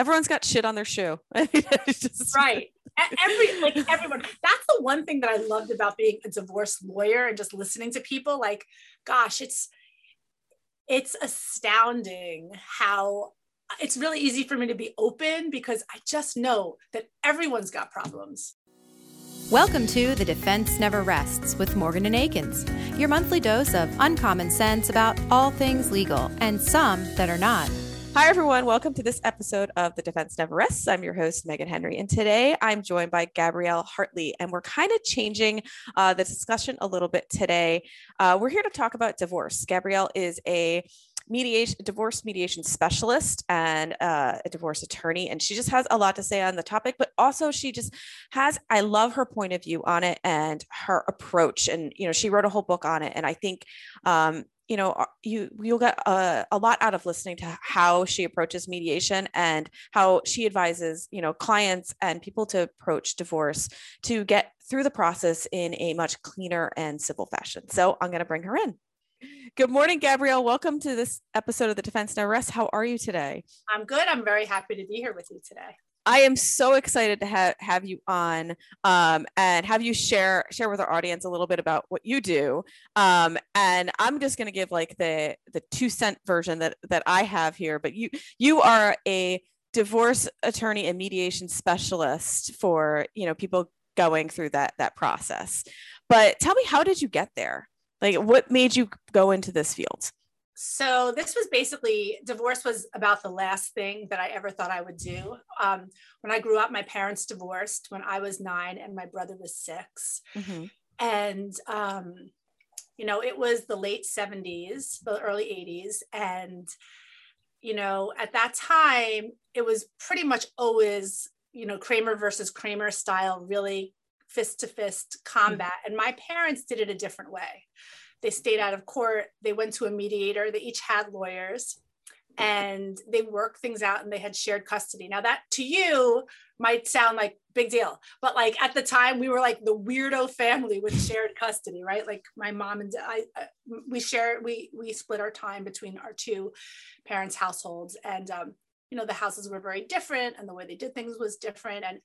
everyone's got shit on their shoe. just... Right. Every like everyone. That's the one thing that I loved about being a divorce lawyer and just listening to people. Like, gosh, it's it's astounding how it's really easy for me to be open because I just know that everyone's got problems. Welcome to The Defense Never Rests with Morgan and Akins, your monthly dose of uncommon sense about all things legal and some that are not. Hi, everyone. Welcome to this episode of The Defense Never Rests. I'm your host, Megan Henry. And today I'm joined by Gabrielle Hartley. And we're kind of changing uh, the discussion a little bit today. Uh, we're here to talk about divorce. Gabrielle is a mediation divorce mediation specialist and uh, a divorce attorney and she just has a lot to say on the topic but also she just has i love her point of view on it and her approach and you know she wrote a whole book on it and i think um, you know uh, you you'll get a, a, lot out of listening to how she approaches mediation and how she advises you know clients and people to approach divorce to get through the process in a much cleaner and civil fashion. So i'm going to bring her in. Good morning gabrielle. Welcome to this episode of the defense no rest. How are you today? I'm good. I'm very happy to be here with you today I am so excited to have have you on um, and have you share share with our audience a little bit about what you do. Um, and I'm just going to give like the the two cent version that that I have here. But you you are a divorce attorney and mediation specialist for you know people going through that that process. But tell me, how did you get there? Like, what made you go into this field? So this was basically divorce was about the last thing that I ever thought I would do. Um, when I grew up, my parents divorced when I was nine and my brother was 6 mm-hmm. And um, you know, it was the late 70s, the early 80s, and you know, at that time, it was pretty much always you know Kramer versus Kramer style, really fist to fist combat. Mm-hmm. And my parents did it a different way they stayed out of court. They went to a mediator. They each had lawyers and they worked things out and they had shared custody. Now, that to you might sound like big deal, but like at the time, we were like the weirdo family with shared custody, right? Like my mom and I, we share, we we split our time between our two parents' households, and um, you know the houses were very different, and the way they did things was different, and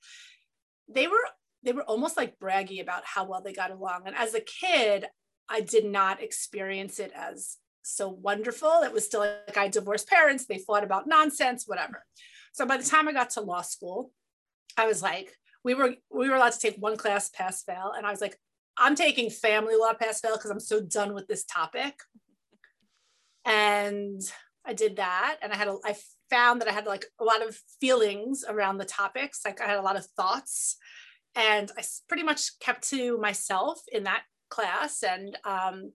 they were they were almost like braggy about how well they got along. And as a kid, I did not experience it as so wonderful. It was still like I divorced parents, they fought about nonsense, whatever. So by the time I got to law school, I was like, we were we were allowed to take one class pass fail. And I was like, I'm taking family law pass fail because I'm so done with this topic. And I did that. And I had a I found that I had like a lot of feelings around the topics. Like I had a lot of thoughts. And I pretty much kept to myself in that class and um,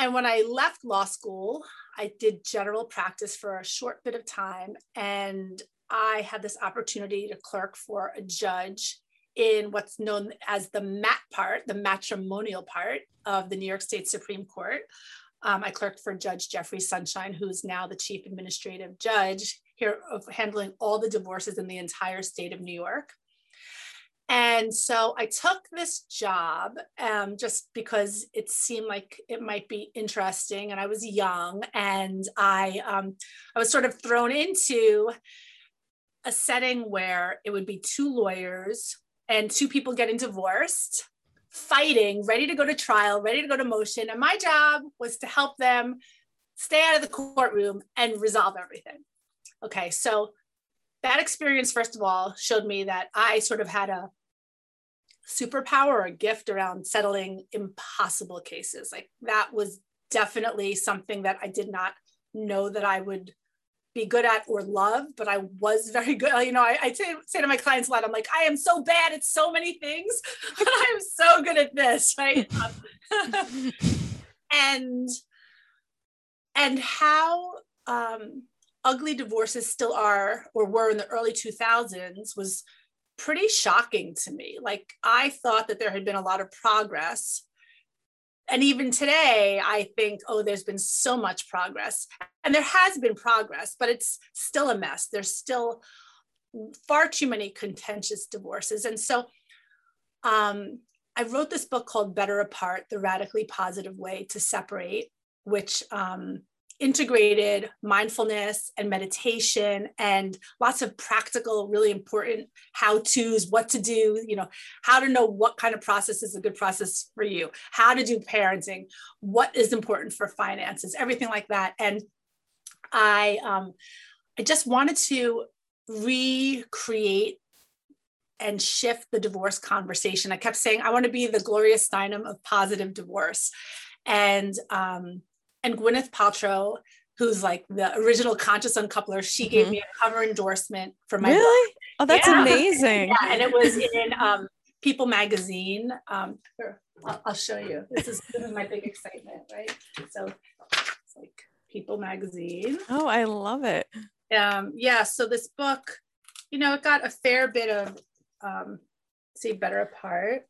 and when I left law school, I did general practice for a short bit of time, and I had this opportunity to clerk for a judge in what's known as the MAT part, the matrimonial part of the New York State Supreme Court. Um, I clerked for Judge Jeffrey Sunshine, who's now the chief administrative judge here of handling all the divorces in the entire state of New York. And so I took this job um, just because it seemed like it might be interesting, and I was young, and I um, I was sort of thrown into a setting where it would be two lawyers and two people getting divorced, fighting, ready to go to trial, ready to go to motion, and my job was to help them stay out of the courtroom and resolve everything. Okay, so that experience, first of all, showed me that I sort of had a superpower or gift around settling impossible cases. Like that was definitely something that I did not know that I would be good at or love, but I was very good. You know, I, I say, say to my clients a lot, I'm like, I am so bad at so many things, but I'm so good at this, right? Um, and and how um, ugly divorces still are or were in the early 2000s was pretty shocking to me. Like I thought that there had been a lot of progress. And even today, I think, oh, there's been so much progress. And there has been progress, but it's still a mess. There's still far too many contentious divorces. And so um, I wrote this book called Better Apart The Radically Positive Way to Separate, which um, integrated mindfulness and meditation and lots of practical really important how to's what to do you know how to know what kind of process is a good process for you how to do parenting what is important for finances everything like that. And i um i just wanted to recreate and shift the divorce conversation. I kept saying i want to be the gloria steinem of positive divorce. And um and Gwyneth Paltrow, who's like the original conscious uncoupler, she mm-hmm. gave me a cover endorsement for my really. Book. Oh, that's yeah. amazing. Yeah, and it was in um, People magazine. Um, here, I'll, I'll, show you. This is this is my big excitement, right? So it's like People magazine. Oh, I love it. Um, yeah. So this book, you know, it got a fair bit of um, see better apart.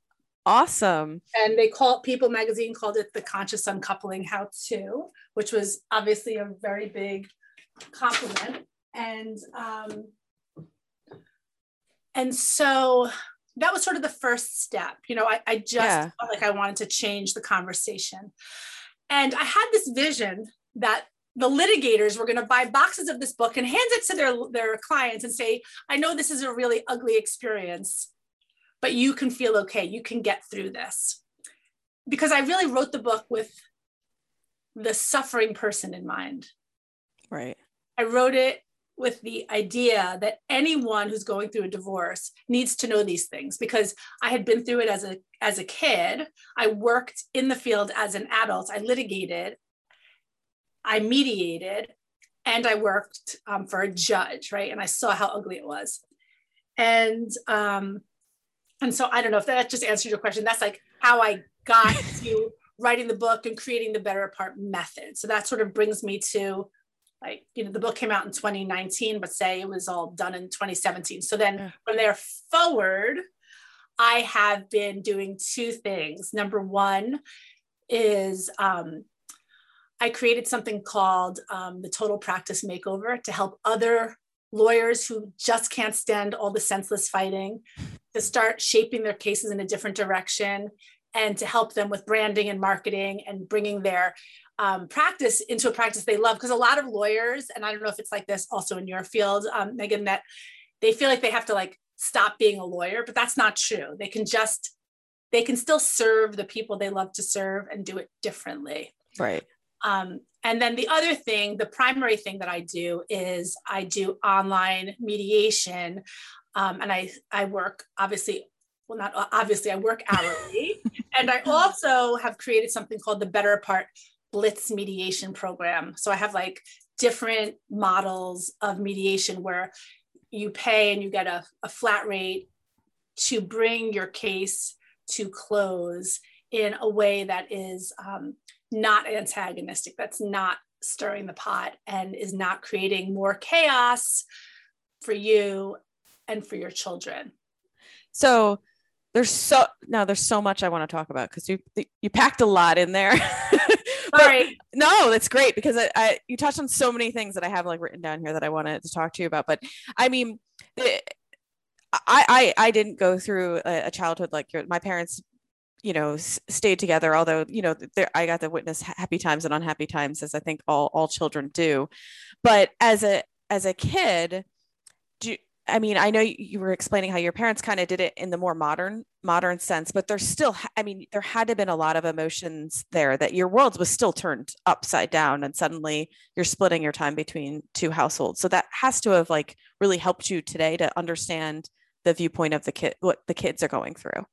Awesome. And they call People magazine called it the conscious uncoupling how to, which was obviously a very big compliment. And um, and so that was sort of the first step. You know, I, I just yeah. felt like I wanted to change the conversation. And I had this vision that the litigators were going to buy boxes of this book and hand it to their, their clients and say, I know this is a really ugly experience but you can feel okay. You can get through this. Because I really wrote the book with the suffering person in mind. Right. I wrote it with the idea that anyone who's going through a divorce needs to know these things because I had been through it as a as a kid. I worked in the field as an adult. I litigated, I mediated, and I worked um, for a judge, right? And I saw how ugly it was. And um, and so I don't know if that just answered your question. That's like how I got to writing the book and creating the better apart method. So that sort of brings me to like, you know, the book came out in 2019, but say it was all done in 2017. So then yeah. from there forward, I have been doing two things. Number one is um, I created something called um, the Total Practice Makeover to help other lawyers who just can't stand all the senseless fighting to start shaping their cases in a different direction and to help them with branding and marketing and bringing their um, practice into a practice they love. Because a lot of lawyers, and I don't know if it's like this also in your field, um, Megan, that they feel like they have to like stop being a lawyer, but that's not true. They can just, they can still serve the people they love to serve and do it differently. Right. Um, and then the other thing, the primary thing that I do is I do online mediation um, and I, I work obviously, well, not obviously, I work hourly. and I also have created something called the Better Apart Blitz Mediation Program. So I have like different models of mediation where you pay and you get a, a flat rate to bring your case to close in a way that is um, not antagonistic, that's not stirring the pot and is not creating more chaos for you and for your children. So there's so now there's so much I want to talk about because you you packed a lot in there. Sorry. no, that's great because I, I, you touched on so many things that I have like written down here that I wanted to talk to you about. But I mean, eh, I I I didn't go through a, a childhood like your my parents you know s- stayed together although you know there i got to witness happy times and unhappy times as i think all all children do but as a as a kid I mean, I know you were explaining how your parents kind of did it in the more modern modern sense, but there's still I mean, there had to have been a lot of emotions there that your world was still turned upside down and suddenly you're splitting your time between two households. So that has to have like really helped you today to understand the viewpoint of the kid what the kids are going through.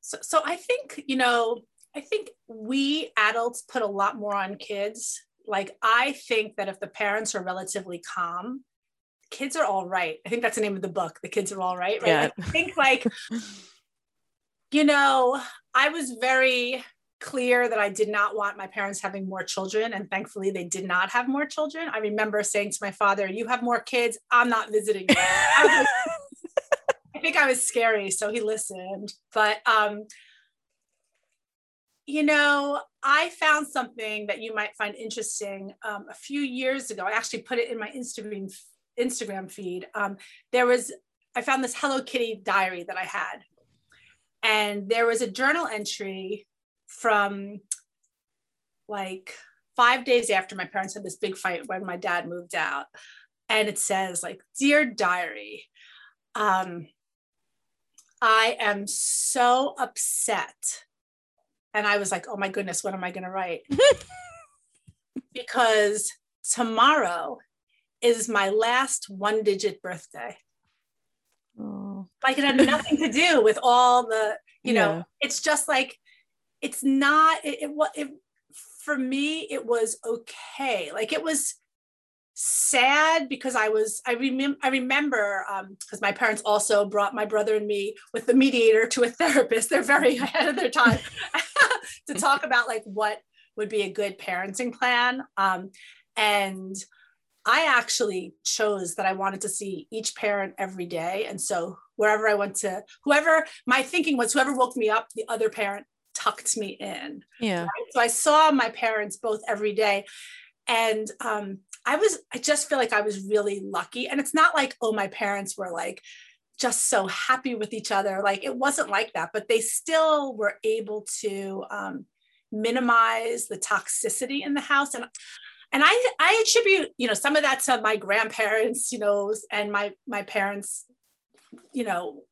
So so I think, you know, I think we adults put a lot more on kids. Like I think that if the parents are relatively calm, kids are all right. I think that's the name of the book. The kids are all right. Right. Yeah. I think like, you know, I was very clear that I did not want my parents having more children. And thankfully they did not have more children. I remember saying to my father, you have more kids. I'm not visiting. I, I think I was scary. So he listened, but, um, you know, I found something that you might find interesting um, a few years ago. I actually put it in my Instagram Instagram feed, um, there was, I found this Hello Kitty diary that I had. And there was a journal entry from like five days after my parents had this big fight when my dad moved out. And it says, like, Dear Diary, um, I am so upset. And I was like, oh my goodness, what am I going to write? because tomorrow is my last one digit birthday. Oh. Like it had nothing to do with all the, you yeah. know, it's just like, it's not, it, it, it, for me, it was okay. Like it was, sad because I was I remember I remember because um, my parents also brought my brother and me with the mediator to a therapist. They're very ahead of their time to talk about like what would be a good parenting plan. Um, and I actually chose that I wanted to see each parent every day. And so wherever I went to, whoever my thinking was, whoever woke me up, the other parent tucked me in. Yeah. Right? So I saw my parents both every day. And um, I was, I just feel like I was really lucky. And it's not like, oh, my parents were like just so happy with each other. Like it wasn't like that, but they still were able to um, minimize the toxicity in the house. And and I, I attribute, you know, some of that to my grandparents, you know, and my my parents, you know,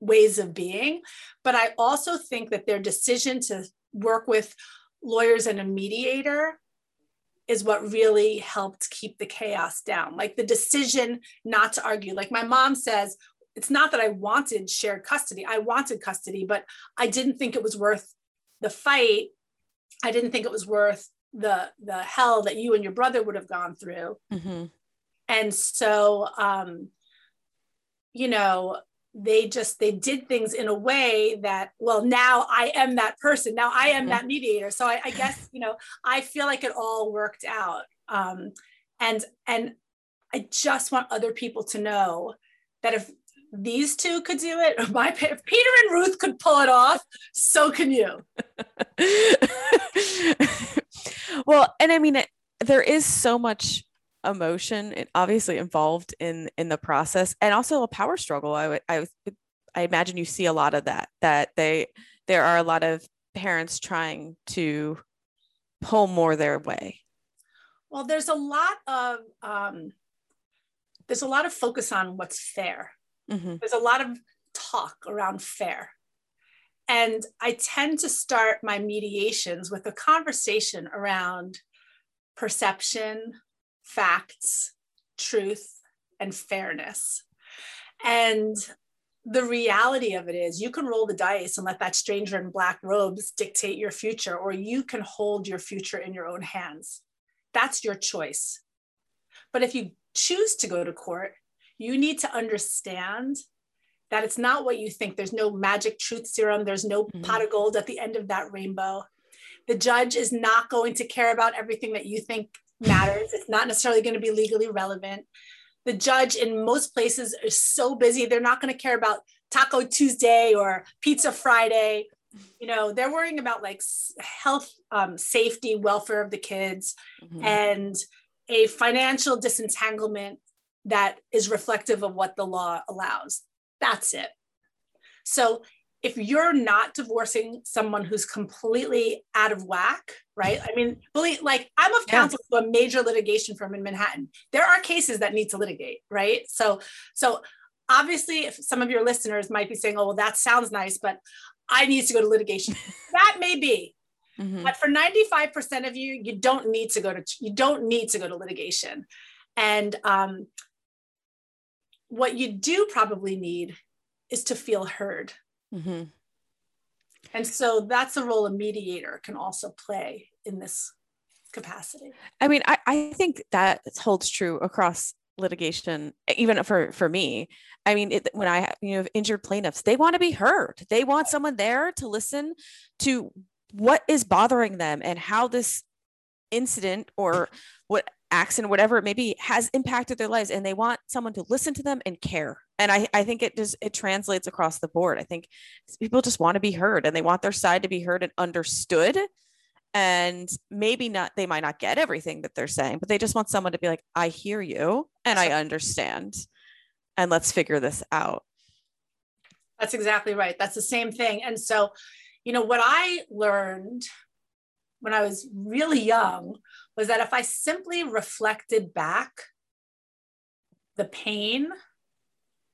ways of being. But I also think that their decision to work with lawyers and a mediator is what really helped keep the chaos down. Like the decision not to argue. Like my mom says, it's not that I wanted shared custody. I wanted custody, but I didn't think it was worth the fight. I didn't think it was worth the the hell that you and your brother would have gone through. Mm-hmm. And so um you know, they just they did things in a way that well now i am that person now i am mm-hmm. that mediator so I, I, guess you know i feel like it all worked out um, and and i just want other people to know that if these two could do it my if peter and ruth could pull it off so can you well and i mean it, there is so much emotion obviously involved in in the process and also a power struggle. I would i i imagine you see a lot of that that they there are a lot of parents trying to pull more their way. Well there's a lot of um there's a lot of focus on what's fair. Mm-hmm. there's a lot of talk around fair and i tend to start my mediations with a conversation around perception facts, truth, and fairness. And the reality of it is, you can roll the dice and let that stranger in black robes dictate your future, or you can hold your future in your own hands. That's your choice. But if you choose to go to court, you need to understand that it's not what you think. There's no magic truth serum, there's no mm-hmm. pot of gold at the end of that rainbow. The judge is not going to care about everything that you think matters. It's not necessarily going to be legally relevant. The judge in most places is so busy, they're not going to care about Taco Tuesday or Pizza Friday. You know, they're worrying about like health, um, safety, welfare of the kids, mm-hmm. and a financial disentanglement that is reflective of what the law allows. That's it. So if you're not divorcing someone who's completely out of whack, right? I mean, believe like I'm of counsel to a major litigation firm in Manhattan. There are cases that need to litigate, right? So, so obviously, if some of your listeners might be saying, "Oh, well, that sounds nice," but I need to go to litigation. that may be, mm-hmm. but for 95% of you, you don't need to go to you don't need to go to litigation, and um, what you do probably need is to feel heard Mm-hmm. And so that's a role a mediator can also play in this capacity. I mean, I, I think that holds true across litigation, even for for me. I mean, it, when I you know injured plaintiffs, they want to be heard. They want someone there to listen to what is bothering them and how this incident or what accident, whatever it may be, has impacted their lives, and they want someone to listen to them and care. And I, I think it just it translates across the board. I think people just want to be heard and they want their side to be heard and understood. And maybe not they might not get everything that they're saying but they just want someone to be like i hear you and i understand and let's figure this out. That's exactly right. That's the same thing. And so you know what i learned when I was really young was that if I simply reflected back the pain,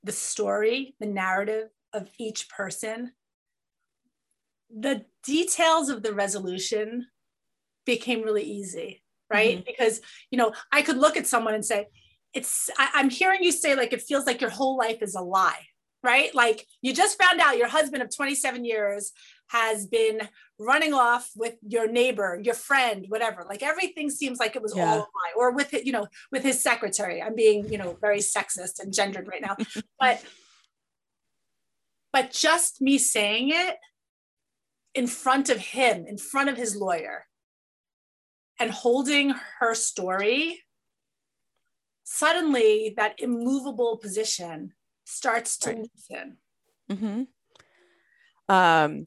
the story, the narrative of each person, the details of the resolution became really easy, right? Mm-hmm. Because, you know, I could look at someone and say, it's, I, I'm hearing you say, like, it feels like your whole life is a lie, right? Like, you just found out your husband of 27 years has been running off with your neighbor, your friend, whatever. Like everything seems like it was yeah. all lie, or with it, you know, with his secretary. I'm being, you know, very sexist and gendered right now, but but just me saying it in front of him, in front of his lawyer, and holding her story, suddenly that immovable position starts to right. loosen. Mm-hmm. Um,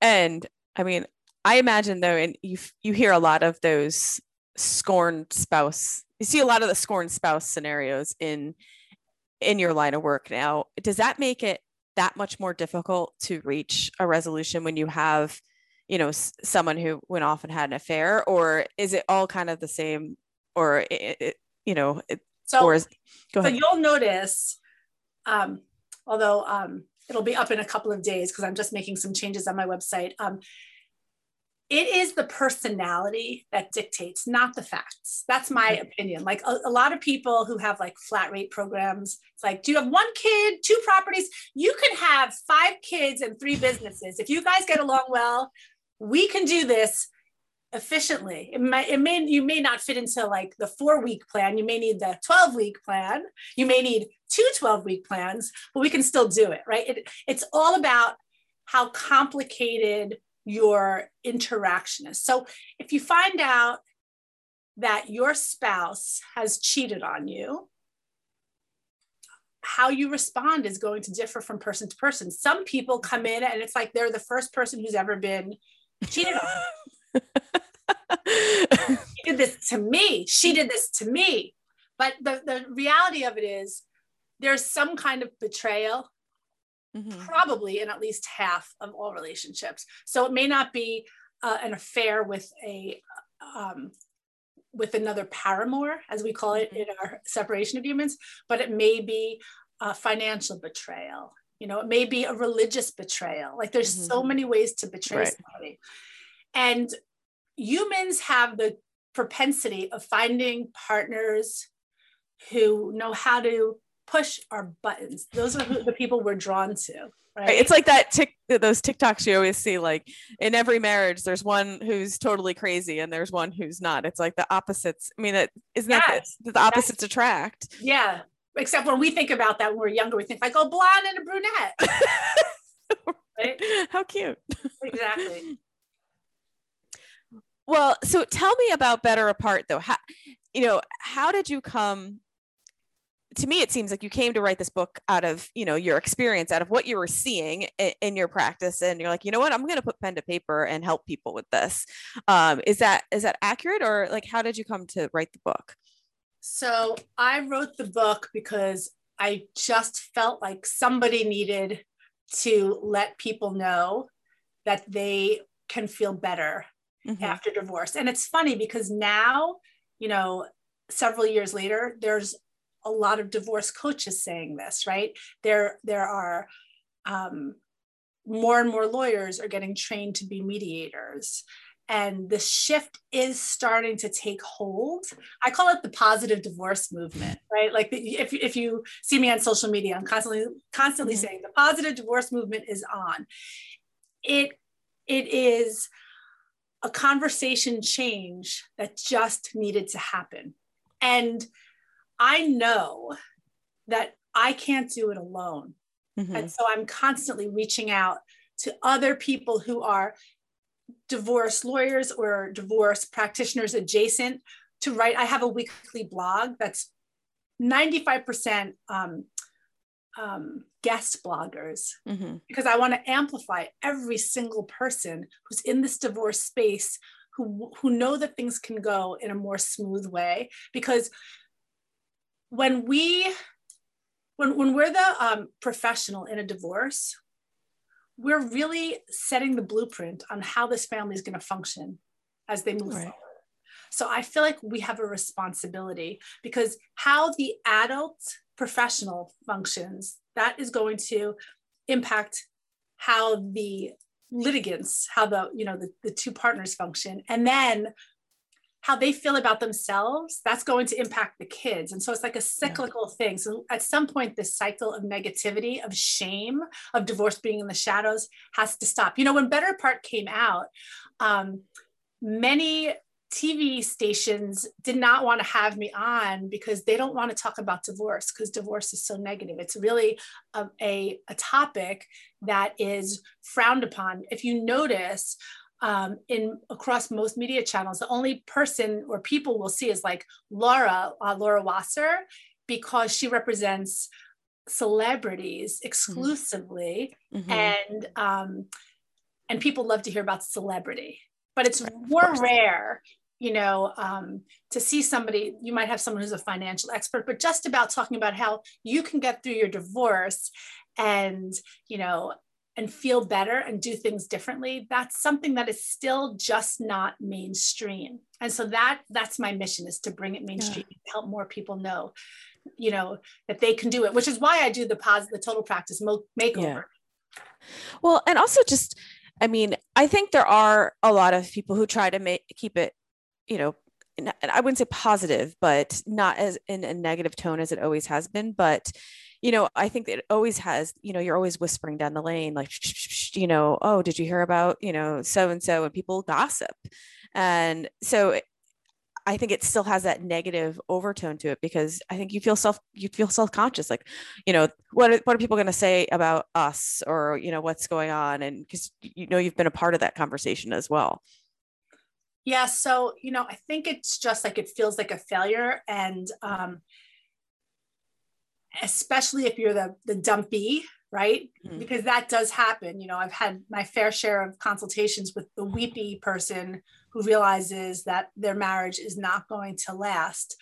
and I mean, I imagine though, and you you hear a lot of those scorned spouse. You see a lot of the scorned spouse scenarios in in your line of work now. Does that make it that much more difficult to reach a resolution when you have, you know, s- someone who went off and had an affair, or is it all kind of the same, or it, it, you know, it, so is, go ahead. So you'll notice, um, although um, it'll be up in a couple of days because I'm just making some changes on my website. Um, it is the personality that dictates, not the facts. That's my opinion. Like a, a, lot of people who have like flat rate programs, it's like, do you have one kid, two properties? You can have five kids and three businesses. If you guys get along well, we can do this efficiently. It may, it may you may not fit into like the four week plan. You may need the 12 week plan. You may need two 12 week plans, but we can still do it, right? It, it's all about how complicated your interaction is. So if you find out that your spouse has cheated on you, how you respond is going to differ from person to person. Some people come in and it's like they're the first person who's ever been cheated on. she did this to me. She did this to me. But the, the reality of it is there's some kind of betrayal mm-hmm. probably in at least half of all relationships. So it may not be uh, an affair with a um, with another paramour, as we call it mm-hmm. in our separation agreements, but it may be a financial betrayal. You know, it may be a religious betrayal. Like there's mm-hmm. so many ways to betray right. somebody. And humans have the propensity of finding partners who know how to push our buttons. Those are the people we're drawn to. Right? It's like that tick those TikToks you always see like in every marriage there's one who's totally crazy and there's one who's not. It's like the opposites. I mean it isn't yes. that the opposites attract. Yeah. Except when we think about that when we're younger, we think like, oh, blonde and a brunette. right? How cute. Exactly. Well, so tell me about Better Apart though. How you know, how did you come to me it seems like you came to write this book out of you know your experience out of what you were seeing in, in your practice and you're like you know what? I'm going to put pen to paper and help people with this. Um, is that is that accurate or like how did you come to write the book? So i wrote the book because i just felt like somebody needed to let people know that they can feel better mm-hmm. after divorce and it's funny because now you know several years later there's a lot of divorce coaches saying this, right? There, there are um, more and more lawyers are getting trained to be mediators. And the shift is starting to take hold. I call it the positive divorce movement, right? Like if, if you see me on social media, I'm constantly constantly mm-hmm. saying the positive divorce movement is on. It it is a conversation change that just needed to happen. And I know that I can't do it alone. Mm-hmm. And so I'm constantly reaching out to other people who are divorce lawyers or divorce practitioners adjacent to write. I have a weekly blog that's 95% um, um, guest bloggers mm-hmm. because I want to amplify every single person who's in this divorce space who, who know that things can go in a more smooth way because when we when, when we're the um, professional in a divorce we're really setting the blueprint on how this family is going to function as they move right. forward. So I feel like we have a responsibility because how the adult professional functions, that is going to impact how the litigants, how the, you know, the, the two partners function. And then how they feel about themselves, that's going to impact the kids. And so it's like a cyclical yeah. thing. So at some point, this cycle of negativity, of shame, of divorce being in the shadows has to stop. You know, when Better Apart came out, um, many TV stations did not want to have me on because they don't want to talk about divorce because divorce is so negative. It's really a, a, a topic that is frowned upon. If you notice, um, in across most media channels, the only person or people we'll see is like Laura, uh, Laura Wasser, because she represents celebrities mm-hmm. exclusively, mm-hmm. and um, and people love to hear about celebrity but it's more rare you know um, to see somebody you might have someone who's a financial expert but just about talking about how you can get through your divorce and you know and feel better and do things differently that's something that is still just not mainstream and so that that's my mission is to bring it mainstream yeah. help more people know you know that they can do it which is why i do the positive the total practice makeover yeah. well and also just I mean, I think there are a lot of people who try to make keep it, you know, I wouldn't say positive, but not as in a negative tone as it always has been. But, you know, I think it always has, you know, you're always whispering down the lane, like, you know, oh, did you hear about, you know, so and so, and people gossip. And so I think it still has that negative overtone to it because I think you feel self you feel self conscious like you know what are, what are people going to say about us or you know what's going on and because you know you've been a part of that conversation as well. Yeah, so you know I think it's just like it feels like a failure and um, especially if you're the the dumpy right mm-hmm. because that does happen you know i've had my fair share of consultations with the weepy person who realizes that their marriage is not going to last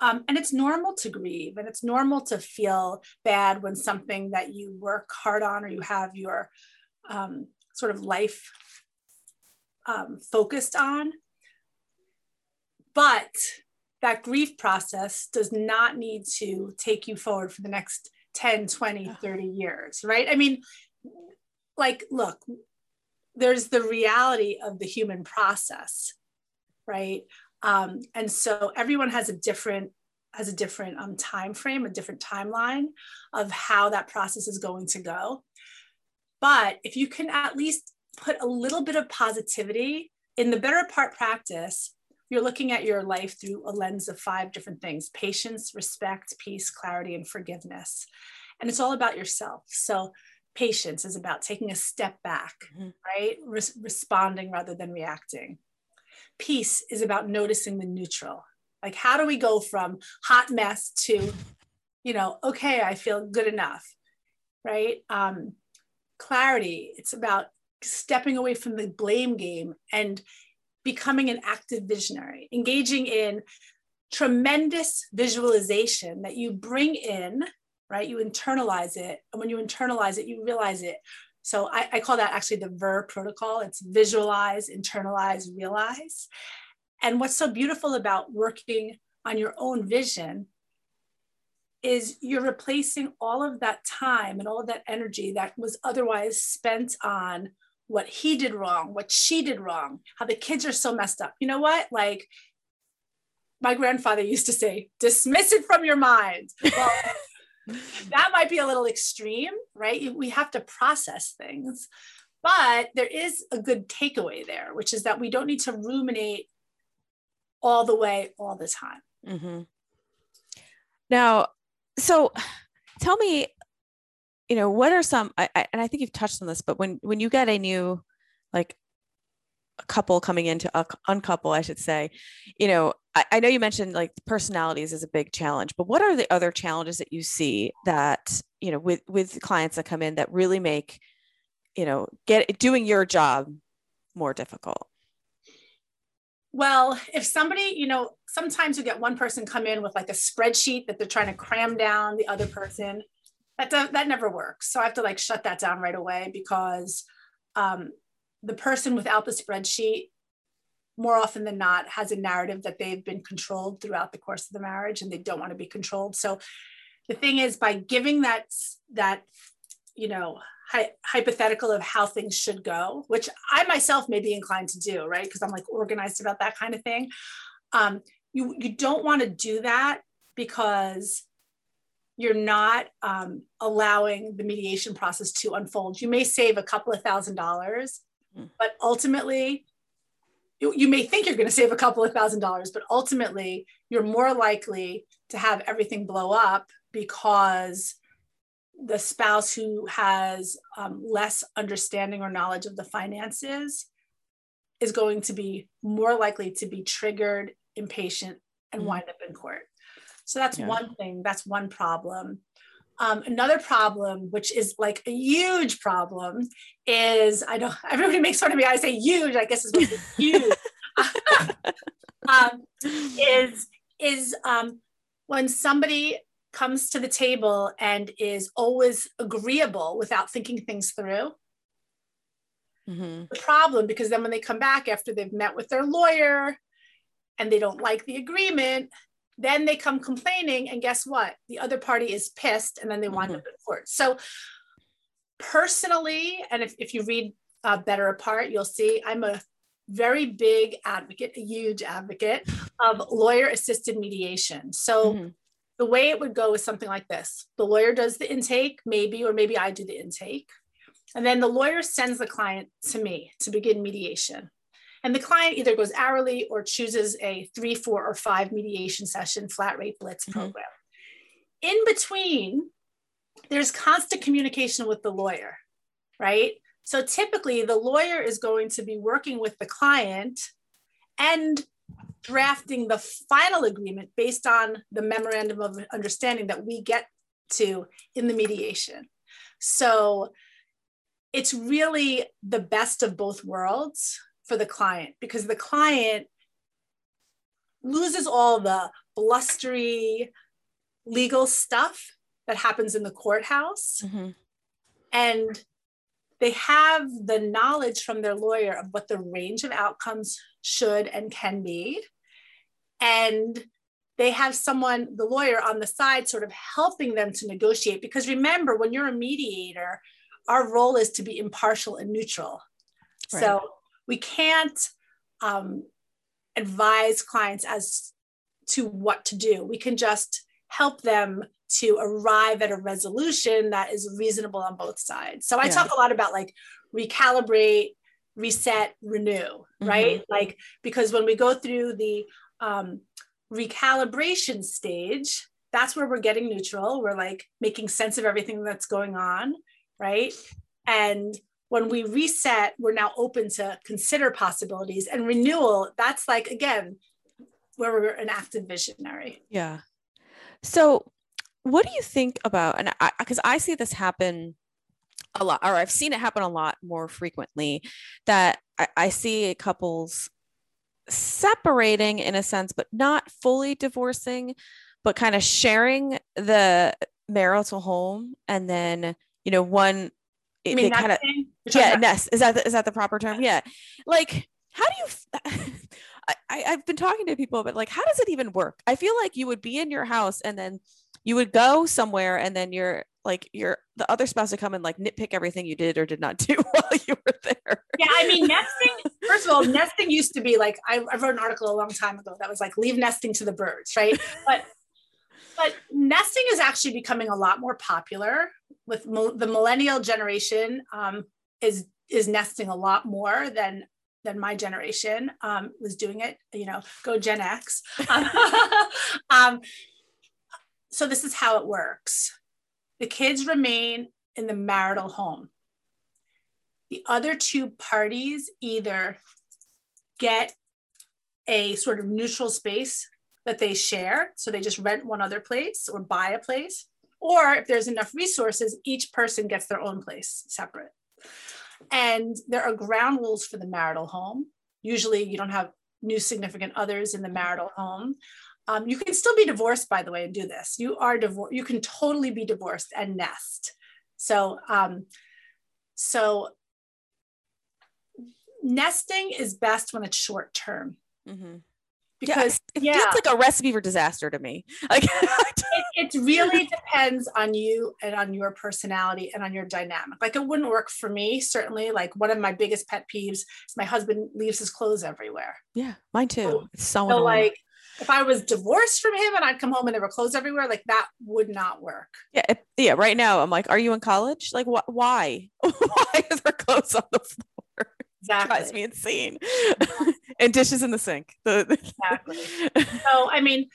um, and it's normal to grieve and it's normal to feel bad when something that you work hard on or you have your um, sort of life um, focused on but that grief process does not need to take you forward for the next 10 20 30 years right? I mean like look there's the reality of the human process right? Um, and so everyone has a different has a different um, time frame a different timeline of how that process is going to go. But if you can at least put a little bit of positivity in the better apart practice you're looking at your life through a lens of five different things patience, respect, peace, clarity, and forgiveness. And it's all about yourself. So, patience is about taking a step back, mm-hmm. right? Re- responding rather than reacting. Peace is about noticing the neutral. Like, how do we go from hot mess to, you know, okay, I feel good enough, right? Um, clarity, it's about stepping away from the blame game and becoming an active visionary, engaging in tremendous visualization that you bring in, right? You internalize it. And when you internalize it, you realize it. So I, I call that actually the VER protocol. It's visualize, internalize, realize. And what's so beautiful about working on your own vision is you're replacing all of that time and all of that energy that was otherwise spent on what he did wrong, what she did wrong, how the kids are so messed up. You know what? Like my grandfather used to say, dismiss it from your mind. Well, that might be a little extreme, right? We have to process things. But there is a good takeaway there, which is that we don't need to ruminate all the way, all the time. Mm-hmm. Now, so tell me you know what are some I, I, and i think you've touched on this but when when you get a new like a couple coming into a uncouple i should say you know I, I know you mentioned like personalities is a big challenge but what are the other challenges that you see that you know with with clients that come in that really make you know get doing your job more difficult? Well if somebody you know sometimes you get one person come in with like a spreadsheet that they're trying to cram down the other person that that never works. So I have to like shut that down right away because um, the person without the spreadsheet more often than not has a narrative that they've been controlled throughout the course of the marriage and they don't want to be controlled. So the thing is by giving that that you know hypothetical of how things should go which i myself may be inclined to do right? Because i'm like organized about that kind of thing. Um, you you don't want to do that because you're not um, allowing the mediation process to unfold you may save a couple of thousand dollars mm. but ultimately you, you may think you're going to save a couple of thousand dollars but ultimately you're more likely to have everything blow up because the spouse who has um, less understanding or knowledge of the finances is going to be more likely to be triggered, impatient, and mm-hmm. wind up in court. So that's yeah. one thing, that's one problem. Um, another problem, which is like a huge problem, is I don't, everybody makes fun of me. I say huge, I guess is what huge. um, is is um, when somebody comes to the table and is always agreeable without thinking things through. Mm-hmm. The problem, because then when they come back after they've met with their lawyer and they don't like the agreement, then they come complaining. And guess what? The other party is pissed and then they wind mm-hmm. up in court. So, personally, and if, if you read uh, Better Apart, you'll see I'm a very big advocate, a huge advocate of lawyer assisted mediation. So, mm-hmm the way it would go is something like this the lawyer does the intake, maybe, or maybe I do the intake. And then the lawyer sends the client to me to begin mediation. And the client either goes hourly or chooses a three, four, or five mediation session flat rate blitz mm-hmm. program. In between, there's constant communication with the lawyer, right? So typically, the lawyer is going to be working with the client and drafting the final agreement based on the memorandum of understanding that we get to in the mediation. So it's really the best of both worlds for the client because the client loses all the blustery legal stuff that happens in the courthouse. Mm-hmm. And they have the knowledge from their lawyer of what the range of outcomes should and can be and they have someone the lawyer on the side sort of helping them to negotiate because remember when you're a mediator our role is to be impartial and neutral right. so we can't um, advise clients as to what to do we can just help them to arrive at a resolution that is reasonable on both sides so i yeah. talk a lot about like recalibrate reset renew mm-hmm. right like because when we go through the um, recalibration stage, that's where we're getting neutral. We're like making sense of everything that's going on, right? And when we reset, we're now open to consider possibilities. And renewal, that's like, again, where we're an active visionary. Yeah. So, what do you think about, and I because I, I see this happen a lot, or I've seen it happen a lot more frequently, that I, I see couples separating in a sense, but not fully divorcing, but kind of sharing the marital home. And then, you know, one, you they kind of, yeah, nest. Is that, the, is that the proper term? Yeah. Like, how do you, I, I've been talking to people, but like, how does it even work? I feel like you would be in your house and then you would go somewhere and then you're like your the other spouse would come and like nitpick everything you did or did not do while you were there. Yeah, I mean nesting. First of all, nesting used to be like I, I wrote an article a long time ago that was like leave nesting to the birds, right? But but nesting is actually becoming a lot more popular with mo- the millennial generation um, is is nesting a lot more than than my generation um, was doing it. You know, go Gen X. um, so this is how it works the kids remain in the marital home. The other two parties either get a sort of neutral space that they share, so they just rent one other place or buy a place, or if there's enough resources, each person gets their own place separate. And there are ground rules for the marital home. Usually, you don't have new significant others in the marital home. Um, you can still be divorced, by the way, and do this. You are divorced. You can totally be divorced and nest. So, um, so nesting is best when it's short term. Mm-hmm. Because it yeah. feels like a recipe for disaster to me. Like it, it really depends on you and on your personality and on your dynamic. Like it wouldn't work for me, certainly. Like one of my biggest pet peeves is my husband leaves his clothes everywhere. yeah, mine too. So- It's so, So like if I was divorced from him and I'd come home and there were clothes everywhere, like that would not work. yeah, yeah. Right now, I'm like, are you in college? Like, wh- why? why is there clothes on the floor? Drives me insane. and dishes in the sink. Exactly. So, I mean,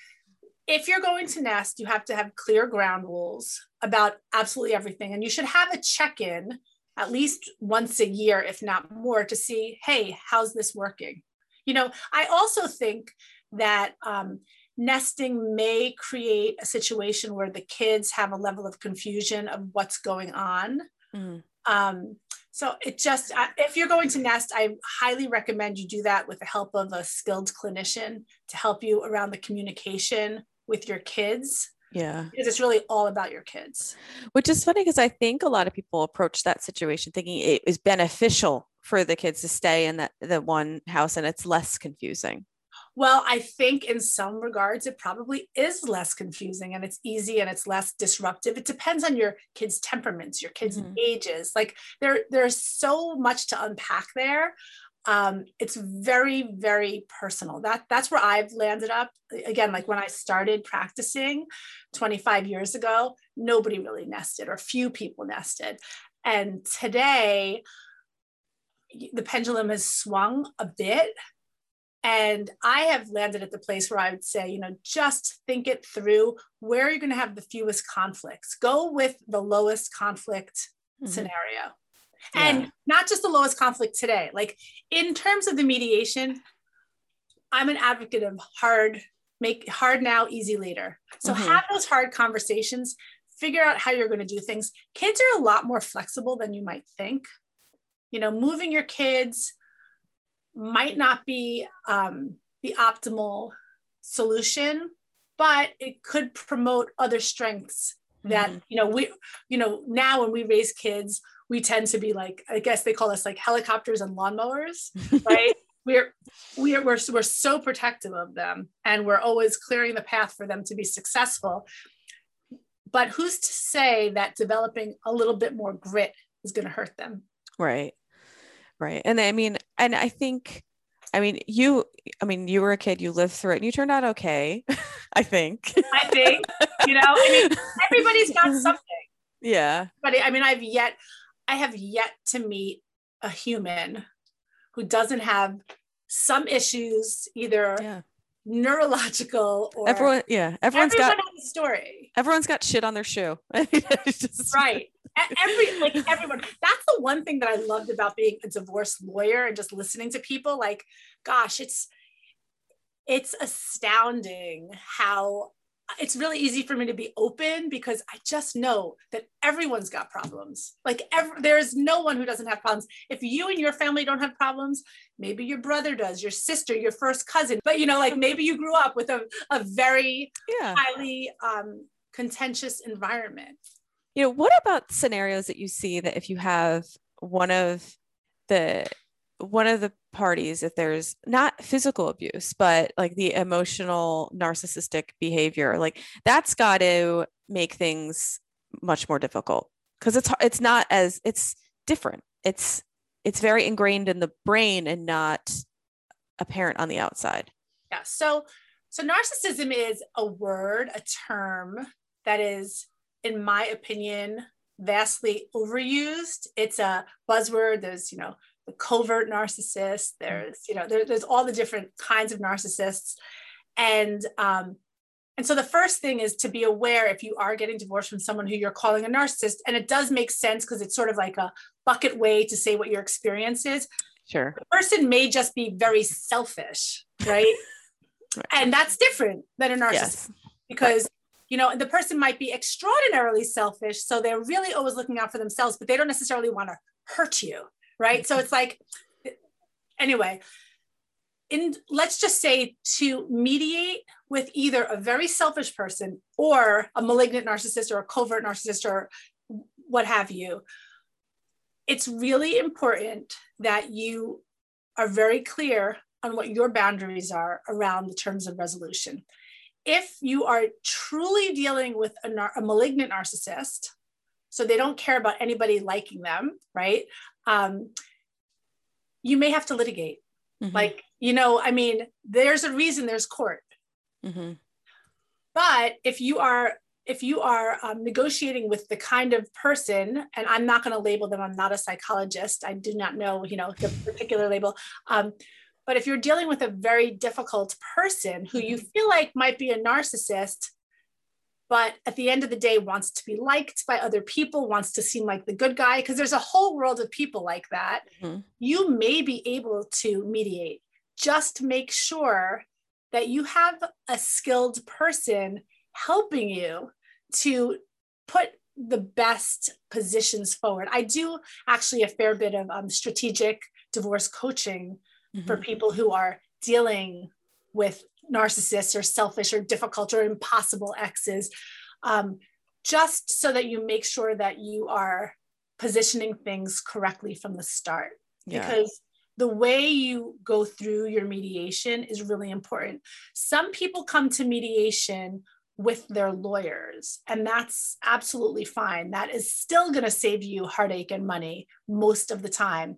if you're going to nest, you have to have clear ground rules about absolutely everything. And you should have a check in at least once a year, if not more, to see, hey, how's this working? You know, I also think that um, nesting may create a situation where the kids have a level of confusion of what's going on. Mm, Um, so it just, I- if you're going to nest, I highly recommend you do that with the help of a skilled clinician to help you around the communication with your kids, yeah. because it's really all about your kids. Which is funny because I think a lot of people approach that situation thinking it is beneficial for the kids to stay in that the one house and it's less confusing. Well, I think in some regards, it probably is less confusing and it's easy and it's less disruptive. It depends on your kids' temperaments, your kids' Mhm. ages. Like there, there's so much to unpack there. Um, it's very, very personal. That that's where I've landed up. Again, like when I started practicing 25 years ago, nobody really nested or few people nested. And today, the pendulum has swung a bit and I have landed at the place where I would say, you know, just think it through. Where are you going to have the fewest conflicts? Go with the lowest conflict Mhm. scenario. Yeah. And not just the lowest conflict today. Like in terms of the mediation, I'm an advocate of hard, make hard now, easy later. So Mhm. have those hard conversations, figure out how you're going to do things. Kids are a lot more flexible than you might think. You know, moving your kids might not be um, the optimal solution, but it could promote other strengths that Mhm. you know we you know now when we raise kids we tend to be like i guess they call us like helicopters and lawnmowers right we're we're we're, we're so protective of them and we're always clearing the path for them to be successful but who's to say that developing a little bit more grit is going to hurt them Right. Right. And I mean, and I think, I mean, you, I mean, you were a kid, you lived through it and you turned out okay, I think. i think you know i mean everybody's got something yeah. but i mean i've yet i have yet to meet a human who doesn't have some issues either Yeah. neurological or Everyone, yeah. Everyone's everyone got, a story everyone's got shit on their shoe. Just- right every like everyone. That's the one thing that i loved about being a divorce lawyer and just listening to people like gosh it's it's astounding how it's really easy for me to be open because i just know that everyone's got problems. Like ev- there's no one who doesn't have problems. If you and your family don't have problems maybe your brother does your sister your first cousin but you know like maybe you grew up with a, a very Yeah. highly um, contentious environment You know, what about scenarios that you see that if you have one of the one of the parties, if there's not physical abuse, but like the emotional narcissistic behavior, like that's got to make things much more difficult because it's it's not as it's different. It's it's very ingrained in the brain and not apparent on the outside. Yeah. So, so narcissism is a word, a term that is, in my opinion, vastly overused. It's a buzzword. There's, you know, the covert narcissist. There's, you know, there, there's all the different kinds of narcissists, and um, and so the first thing is to be aware if you are getting divorced from someone who you're calling a narcissist, and it does make sense because it's sort of like a bucket way to say what your experience is Sure. the person may just be very selfish, right? Right. And that's different than a narcissist Yes. because you know the person might be extraordinarily selfish, so they're really always looking out for themselves, but they don't necessarily want to hurt you, right? So it's like, anyway, in let's just say to mediate with either a very selfish person or a malignant narcissist or a covert narcissist or what have you it's really important that you are very clear on what your boundaries are around the terms of resolution. If you are truly dealing with a, nar- a malignant narcissist, so they don't care about anybody liking them, right? Um, you may have to litigate. Mm-hmm. Like, you know, I mean, there's a reason there's court. Mm-hmm. But if you are if you are um, negotiating with the kind of person, and I'm not going to label them, I'm not a psychologist, I do not know, you know, the particular label. Um, but if you're dealing with a very difficult person who you mm-hmm. feel like might be a narcissist, but at the end of the day wants to be liked by other people, wants to seem like the good guy, because there's a whole world of people like that, mm-hmm. you may be able to mediate. Just make sure that you have a skilled person helping you to put the best positions forward. I do actually a fair bit of um, strategic divorce coaching mm-hmm. for people who are dealing with narcissists or selfish or difficult or impossible exes, um, just so that you make sure that you are positioning things correctly from the start. Yeah. Because the way you go through your mediation is really important. Some people come to mediation with their lawyers, and that's absolutely fine. That is still going to save you heartache and money most of the time.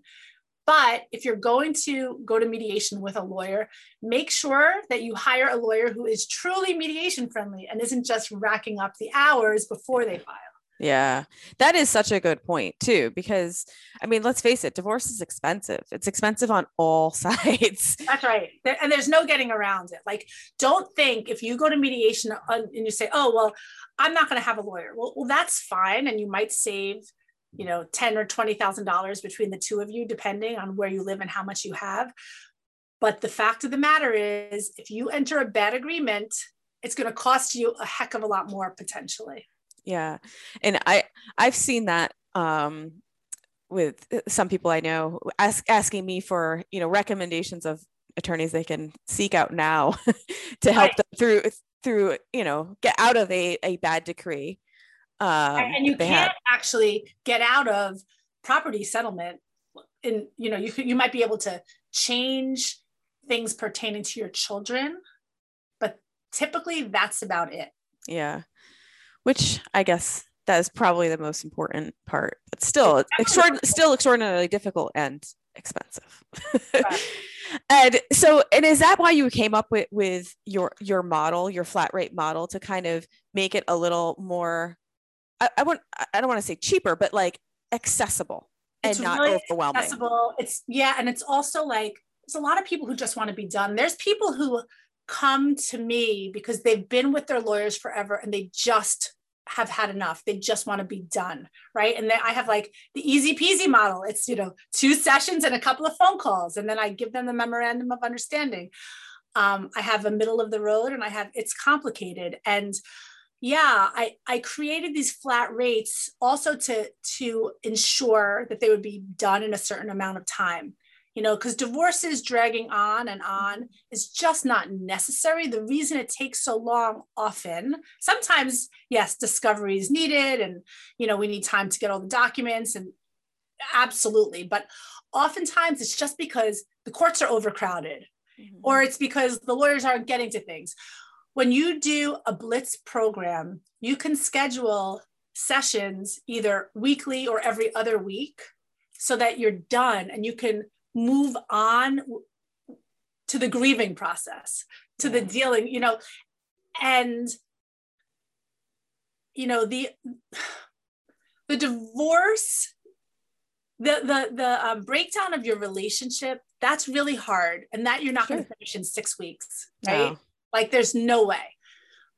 But if you're going to go to mediation with a lawyer, make sure that you hire a lawyer who is truly mediation friendly and isn't just racking up the hours before they file. Yeah, that is such a good point too, because I mean, let's face it, divorce is expensive. It's expensive on all sides. That's right. And there's no getting around it. Like, don't think if you go to mediation uh, and you say, oh, well, I'm not going to have a lawyer. Well, well, that's fine. And you might save you know, ten or twenty thousand dollars between the two of you, depending on where you live and how much you have. But the fact of the matter is, if you enter a bad agreement, it's going to cost you a heck of a lot more potentially. Yeah, and I I've seen that um, with some people I know ask, asking me for you know recommendations of attorneys they can seek out now to help right. them through through you know get out of a, a bad decree um, and you can't actually get out of property settlement. In you know, you you might be able to change things pertaining to your children, but typically that's about it. Yeah, which I guess that is probably the most important part, but still, still extraordinarily difficult and expensive. Right. and so, and is that why you came up with with your your model, your flat rate model, to kind of make it a little more I, I want I don't want to say cheaper, but like accessible and it's not really overwhelming. Accessible. It's yeah, and it's also like there's a lot of people who just want to be done. There's people who come to me because they've been with their lawyers forever and they just have had enough. They just want to be done, right? And then I have like the easy peasy model. It's you know two sessions and a couple of phone calls, and then I give them the memorandum of understanding. Um, I have a middle of the road, and I have it's complicated and yeah i i created these flat rates also to to ensure that they would be done in a certain amount of time you know because divorce is dragging on and on is just not necessary the reason it takes so long often sometimes yes discovery is needed and you know we need time to get all the documents and absolutely but oftentimes it's just because the courts are overcrowded mm-hmm. or it's because the lawyers aren't getting to things when you do a blitz program, you can schedule sessions either weekly or every other week so that you're done and you can move on to the grieving process, to the dealing, you know, and you know the the divorce the the the um, breakdown of your relationship that's really hard and that you're not sure. going to finish in six weeks right no. Like there's no way.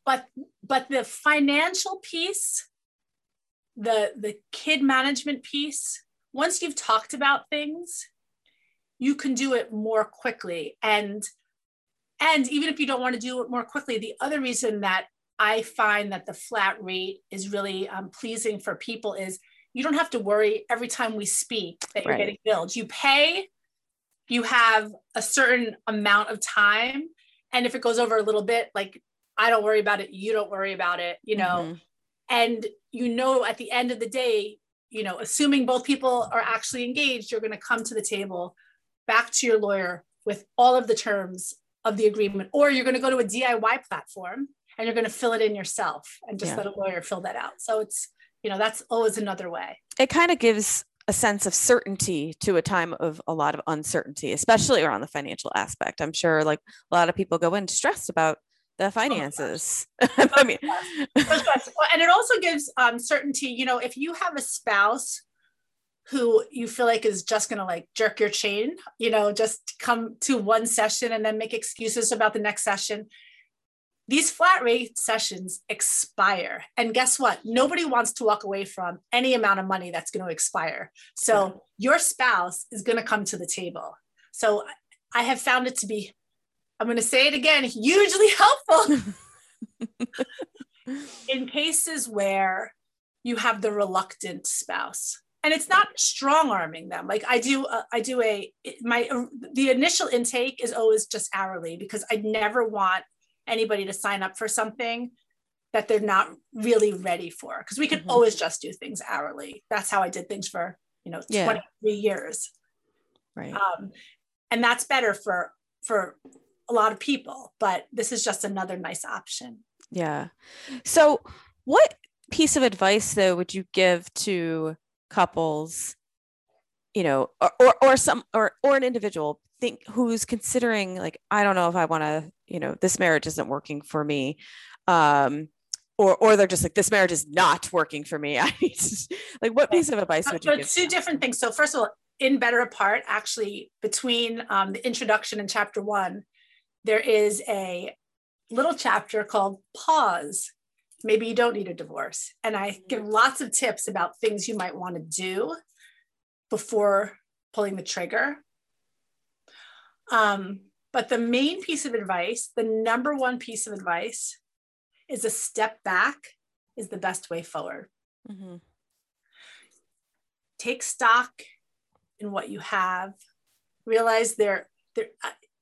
But but the financial piece, the the kid management piece, once you've talked about things, you can do it more quickly. And and even if you don't want to do it more quickly, the other reason that I find that the flat rate is really um, pleasing for people is you don't have to worry every time we speak that you're right. getting billed. You pay, you have a certain amount of time and if it goes over a little bit like i don't worry about it you don't worry about it you know mm-hmm. and you know at the end of the day you know assuming both people are actually engaged you're going to come to the table back to your lawyer with all of the terms of the agreement, or you're going to go to a DIY platform and you're going to fill it in yourself and just yeah. let a lawyer fill that out. So it's, you know, that's always another way. It kind of gives a sense of certainty to a time of a lot of uncertainty, especially around the financial aspect. I'm sure like a lot of people go in stressed about the oh finances. Oh I mean, and it also gives um, certainty. You know, if you have a spouse who you feel like is just going to like jerk your chain, you know, just come to one session and then make excuses about the next session. These flat rate sessions expire. And guess what? Nobody wants to walk away from any amount of money that's going to expire. So your spouse is going to come to the table. So I have found it to be, I'm going to say it again, hugely helpful in cases where you have the reluctant spouse and it's not strong arming them like i do uh, i do a my the initial intake is always just hourly because i never want anybody to sign up for something that they're not really ready for because we can mm-hmm. always just do things hourly. That's how i did things for you know yeah. 23 years. Right. Um, and that's better for for a lot of people but this is just another nice option. Yeah. So what piece of advice though would you give to couples you know or, or, or some or or an individual? Think who's considering like i don't know if i want to you know this marriage isn't working for me um or or they're just like this marriage is not working for me. I need to, like what piece of advice would you give two different things. So first of all in better apart actually between um, the introduction and chapter one there is a little chapter called pause. Maybe you don't need a divorce. And I give lots of tips about things you might want to do before pulling the trigger. Um, but the main piece of advice, the number one piece of advice, is a step back is the best way forward. Mm-hmm. Take stock in what you have. Realize there, there.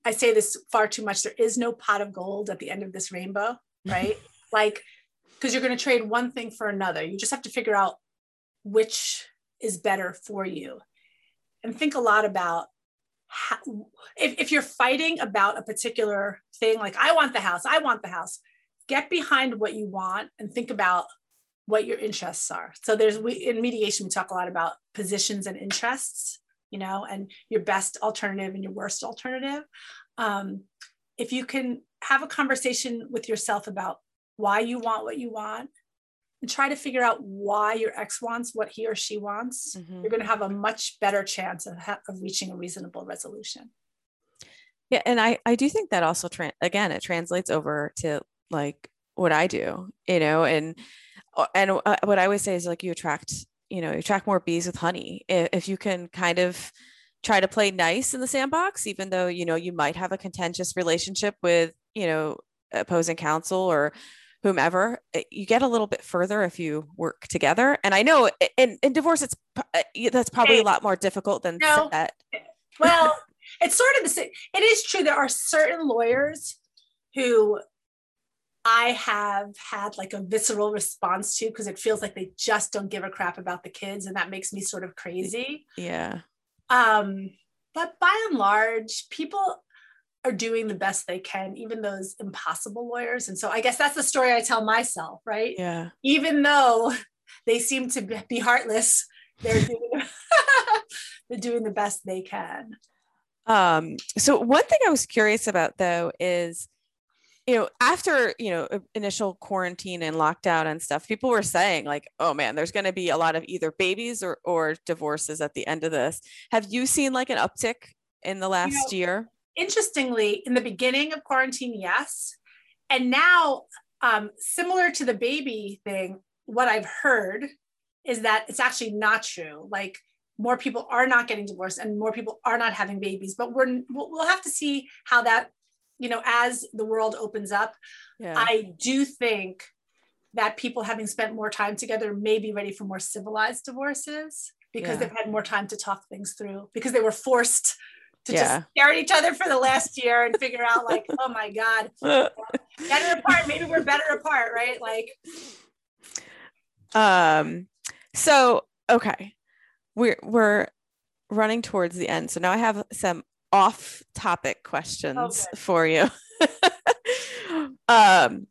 I say this far too much. There is no pot of gold at the end of this rainbow, right? like because you're going to trade one thing for another. You just have to figure out which is better for you and think a lot about if, if you're fighting about a particular thing, like I want the house, I want the house, get behind what you want and think about what your interests are. So there's we in mediation we talk a lot about positions and interests, you know, and your best alternative and your worst alternative. Um, if you can have a conversation with yourself about why you want what you want and try to figure out why your ex wants what he or she wants mm-hmm. you're going to have a much better chance of, ha- of reaching a reasonable resolution yeah and i i do think that also tra- again it translates over to like what i do you know and uh, and uh, what i always say is like you attract you know you attract more bees with honey if, if you can kind of try to play nice in the sandbox even though you know you might have a contentious relationship with you know opposing counsel or whomever eh, you get a little bit further if you work together and i know in, in divorce it's eh, that's probably a lot more difficult than no. that well it's sort of the same it is true there are certain lawyers who i have had like a visceral response to because it feels like they just don't give a crap about the kids and that makes me sort of crazy. yeah. Um but by and large people are doing the best they can, even those impossible lawyers. And so I guess that's the story I tell myself, right? Yeah. Even though they seem to be heartless, they're doing, they're doing the best they can. Um, so one thing I was curious about though is, you know, after you know initial quarantine and lockdown and stuff, people were saying like, "Oh man, there's going to be a lot of either babies or or divorces at the end of this." Have you seen like an uptick in the last you know, year? Interestingly, in the beginning of quarantine, yes. And now, um, similar to the baby thing, what I've heard is that it's actually not true. Like more people are not getting divorced and more people are not having babies, but we're we'll have to see how that, you know, as the world opens up. Yeah. I do think that people having spent more time together may be ready for more civilized divorces because yeah. they've had more time to talk things through because they were forced to yeah. just stare at each other for the last year and figure out like, oh my God, better apart. Maybe we're better apart, right? Like um so okay. We're we're running towards the end. So now I have some off topic questions for you. um,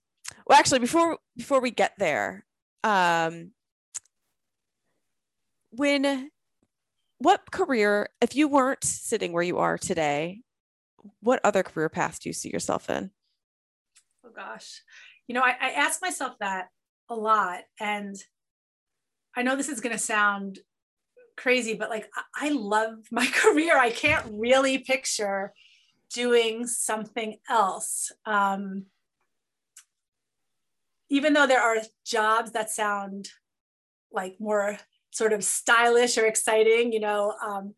well, actually, before before we get there, um, when what career, if you weren't sitting where you are today, what other career path do you see yourself in? Oh gosh, you know, I, I ask myself that a lot, and I know this is going to sound crazy, but like I love my career. I can't really picture doing something else. Um, even though there are jobs that sound like more sort of stylish or exciting, you know, um,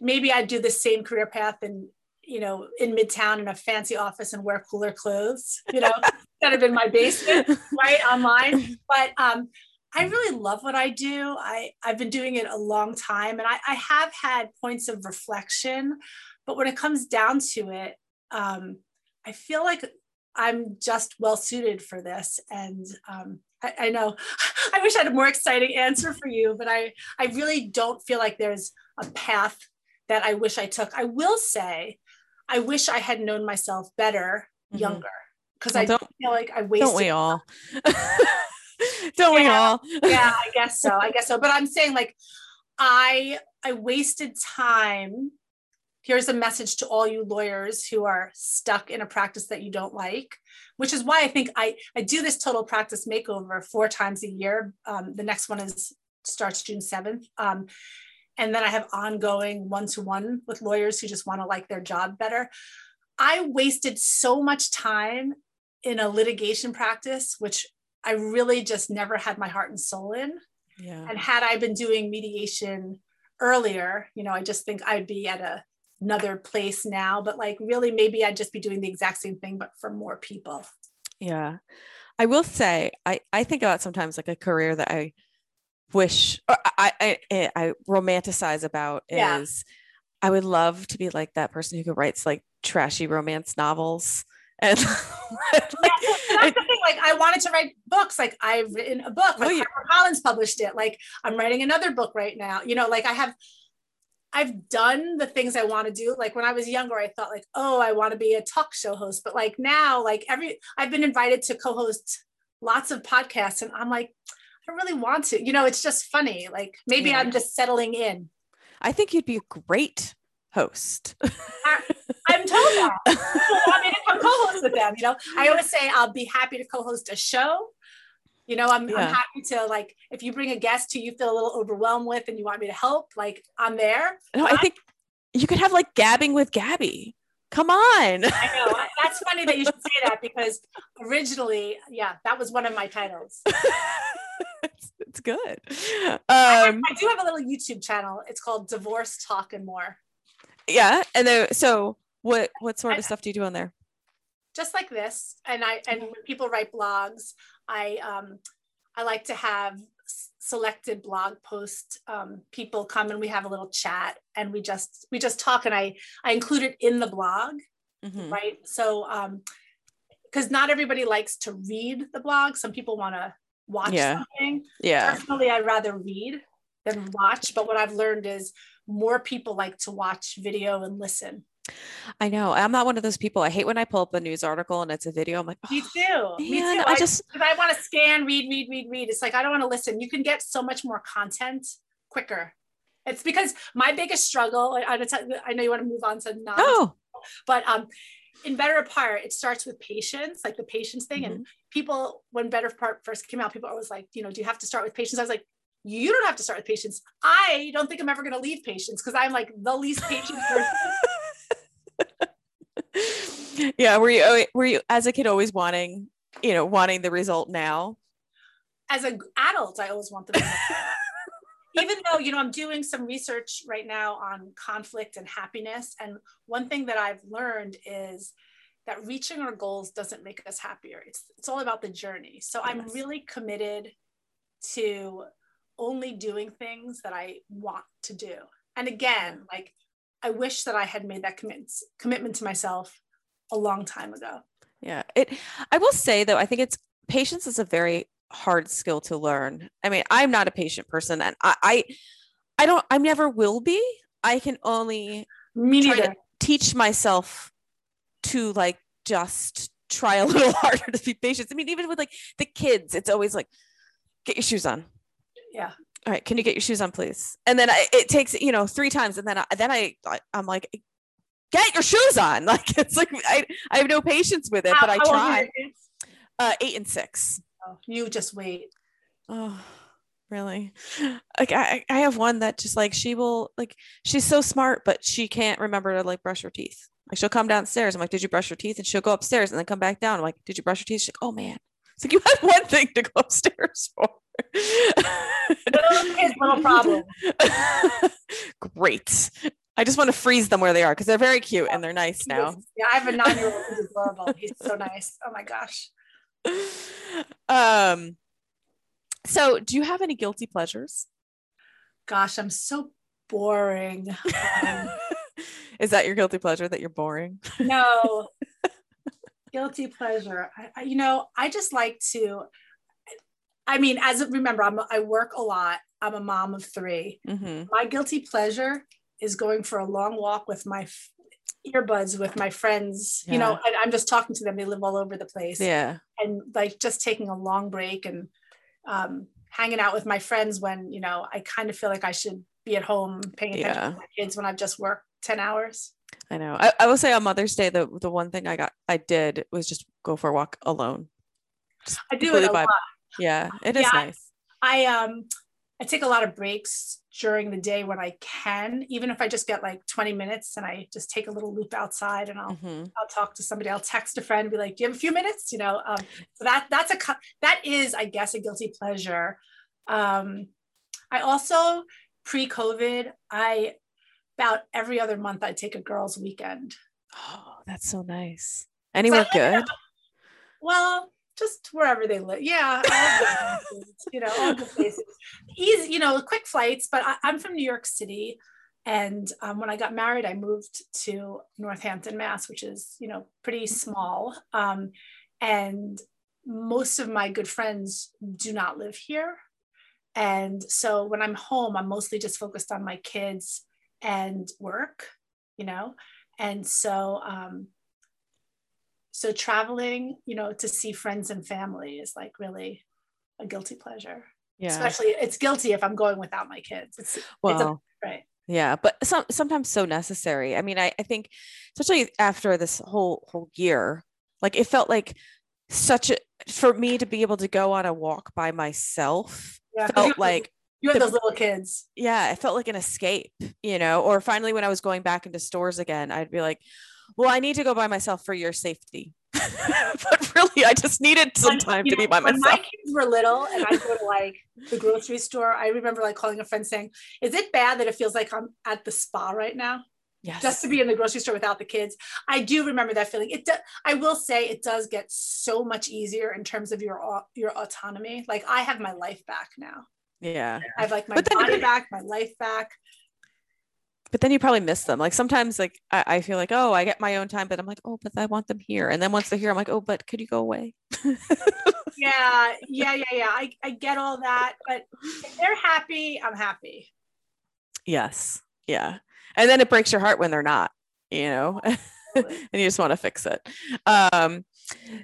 maybe I'd do the same career path in, you know, in Midtown in a fancy office and wear cooler clothes, you know, instead of in my basement, right, online. But um, I really love what I do. I, I've been doing it a long time and I, I have had points of reflection, but when it comes down to it, um, I feel like I'm just well suited for this. And um, I, I, know I wish I had a more exciting answer for you, but I, I really don't feel like there's a path that I wish I took. I will say, I wish I had known myself better mm-hmm. younger because well, I don't feel like I wasted. Don't we all? don't yeah, we all? yeah, I guess so. I guess so. But I'm saying like I I wasted time. Here's a message to all you lawyers who are stuck in a practice that you don't like, which is why I think I I do this total practice makeover four times a year. Um, the next one is starts June 7th. Um, and then I have ongoing one to one with lawyers who just want to like their job better. I wasted so much time in a litigation practice, which I really just never had my heart and soul in. Yeah. And had I been doing mediation earlier, you know, I just think I'd be at a, another place now, but like really maybe I'd just be doing the exact same thing, but for more people. Yeah. I will say, I, I think about sometimes like a career that I wish, or I, I, eh, I romanticize about yeah. is I would love to be like that person who writes like trashy romance novels and like, yeah, that's the thing. Like I wanted to write books. Like I've written a book. Like oh, yeah. Collins published it. Like I'm writing another book right now. You know, like I have I've done the things I want to do. Like when I was younger, I thought like, oh, I want to be a talk show host. But like now, like every I've been invited to co-host lots of podcasts, and I'm like, I don't really want to. You know, it's just funny. Like maybe yeah. I'm just settling in. I think you'd be a great host. I'm told that. People want me to co-host with them. You know, I always say I'll be happy to co-host a show. You know, I'm, yeah. I'm happy to like if you bring a guest who you feel a little overwhelmed with and you want me to help, like I'm there. No, I think you could have like gabbing with Gabby. Come on. I know. That's funny that you should say that because originally, yeah, that was one of my titles. it's, it's, good. Um, I, I, do have a little YouTube channel. It's called Divorce Talk and More. Yeah. And then, so what what sort of stuff do you do on there? Just like this, and I and when people write blogs, I um, I like to have selected blog post um, people come and we have a little chat and we just we just talk and I I include it in the blog, mm-hmm. right? So um, because not everybody likes to read the blog. Some people want to watch yeah. something. Yeah. Personally, I'd rather read than watch. But what I've learned is more people like to watch video and listen. I know. I'm not one of those people. I hate when I pull up a news article and it's a video. I'm like, oh, me too. Man, me too. I, I just I want to scan, read, read, read, read. It's like I don't want to listen. You can get so much more content quicker. It's because my biggest struggle. I, I know you want to move on to non, oh. but um, in Better Apart, it starts with patience, like the patience thing. Mm-hmm. And people, when Better Apart first came out, people always like, you know, do you have to start with patience? I was like, you don't have to start with patience. I don't think I'm ever going to leave patience because I'm like the least patient person yeah were you oh, were you as a kid always wanting you know wanting the result now? As an adult i always want the result even though you know i'm doing some research right now on conflict and happiness and one thing that i've learned is that reaching our goals doesn't make us happier. It's it's all about the journey. So yes. i'm really committed to only doing things that i want to do. And again like I wish that I had made that commitment commitment to myself a long time ago. Yeah. It I will say though, I think it's patience is a very hard skill to learn. I mean, I'm not a patient person and I I, I don't I never will be. I can only Me neither. to teach myself to like just try a little harder to be patient. I mean, even with like the kids, it's always like, get your shoes on. Yeah. All right, can you get your shoes on, please? And then I, it takes you know three times, and then I, then I, I I'm like, get your shoes on. Like it's like I I have no patience with it, How- but I how old are try. Uh, eight and six. Oh, you just wait. Oh, really? Like I, I have one that just like she will like she's so smart, but she can't remember to like brush her teeth. Like she'll come downstairs. I'm like, did you brush your teeth? And she'll go upstairs and then come back down. I'm like, did you brush your teeth? She's like, oh man. It's like you had one thing to go upstairs for. Little kids, little problem. Great. I just want to freeze them where they are because they're very cute and they're nice now. Yeah, I have a nine-year-old who's adorable. He's so nice. Oh my gosh. Um. So, do you have any guilty pleasures? Gosh, I'm so boring. Um, Is that your guilty pleasure that you're boring? no guilty pleasure. I, I, you know i just like to i mean as remember i'm i work a lot. I'm a mom of three. Hmm my guilty pleasure is going for a long walk with my f- earbuds with my friends you know Yeah. and i'm just talking to them. They live all over the place. Yeah. and like just taking a long break and um, hanging out with my friends when you know i kind of feel like i should be at home paying attention Yeah. to my kids when i've just worked 10 hours I know. I, I will say on Mother's Day, the the one thing I got I did was just go for a walk alone. Just i do it a by- lot Yeah, it is Yeah, I- nice. I um I take a lot of breaks during the day when I can, even if I just get like 20 minutes and I just take a little loop outside and I'll hmm I'll talk to somebody, I'll text a friend and be like, do you have a few minutes? You know, um, so that that's a that is, I guess, a guilty pleasure. Um, I also pre-COVID, I about every other month I'd take a girls' weekend. Oh, that's so nice. Anywhere So, you know, good? Well, just wherever they live. Yeah. places, you know, all good places. Easy, you know, quick flights, but I, I'm from New York City. And um, when I got married, I moved to Northampton, Mass, which is, you know, pretty small. Um, and most of my good friends do not live here. And so when I'm home, I'm mostly just focused on my kids and work, you know? And so, um, so traveling, you know, to see friends and family is like really a guilty pleasure. Yeah. Especially it's guilty if I'm going without my kids. It's, it's a, well, right. yeah, but some sometimes so necessary. I mean, I, I think especially after this whole whole year, like it felt like such a for me to be able to go on a walk by myself Yeah. felt like you have the- those little kids. yeah, it felt like an escape, you know, or finally when I was going back into stores again, I'd be like, well, I need to go by myself for your safety. but really, I just needed some When- time to be know, by when myself. my kids were little and I go to like the grocery store, I remember like calling a friend saying, Is it bad that it feels like I'm at the spa right now? Yes. Just to be in the grocery store without the kids. I do remember that feeling. It do, I will say it does get so much easier in terms of your your autonomy. Like I have my life back now. Yeah. I have like my But then- body back, my life back. But then you probably miss them. Like sometimes, like I, I feel like, oh, I get my own time, but I'm like, oh, but I want them here. And then once they're here, I'm like, oh, but could you go away? Yeah, yeah, yeah, yeah. I, I get all that, but if they're happy, I'm happy. yes. Yeah. And then it breaks your heart when they're not, you know, and you just want to fix it. Um,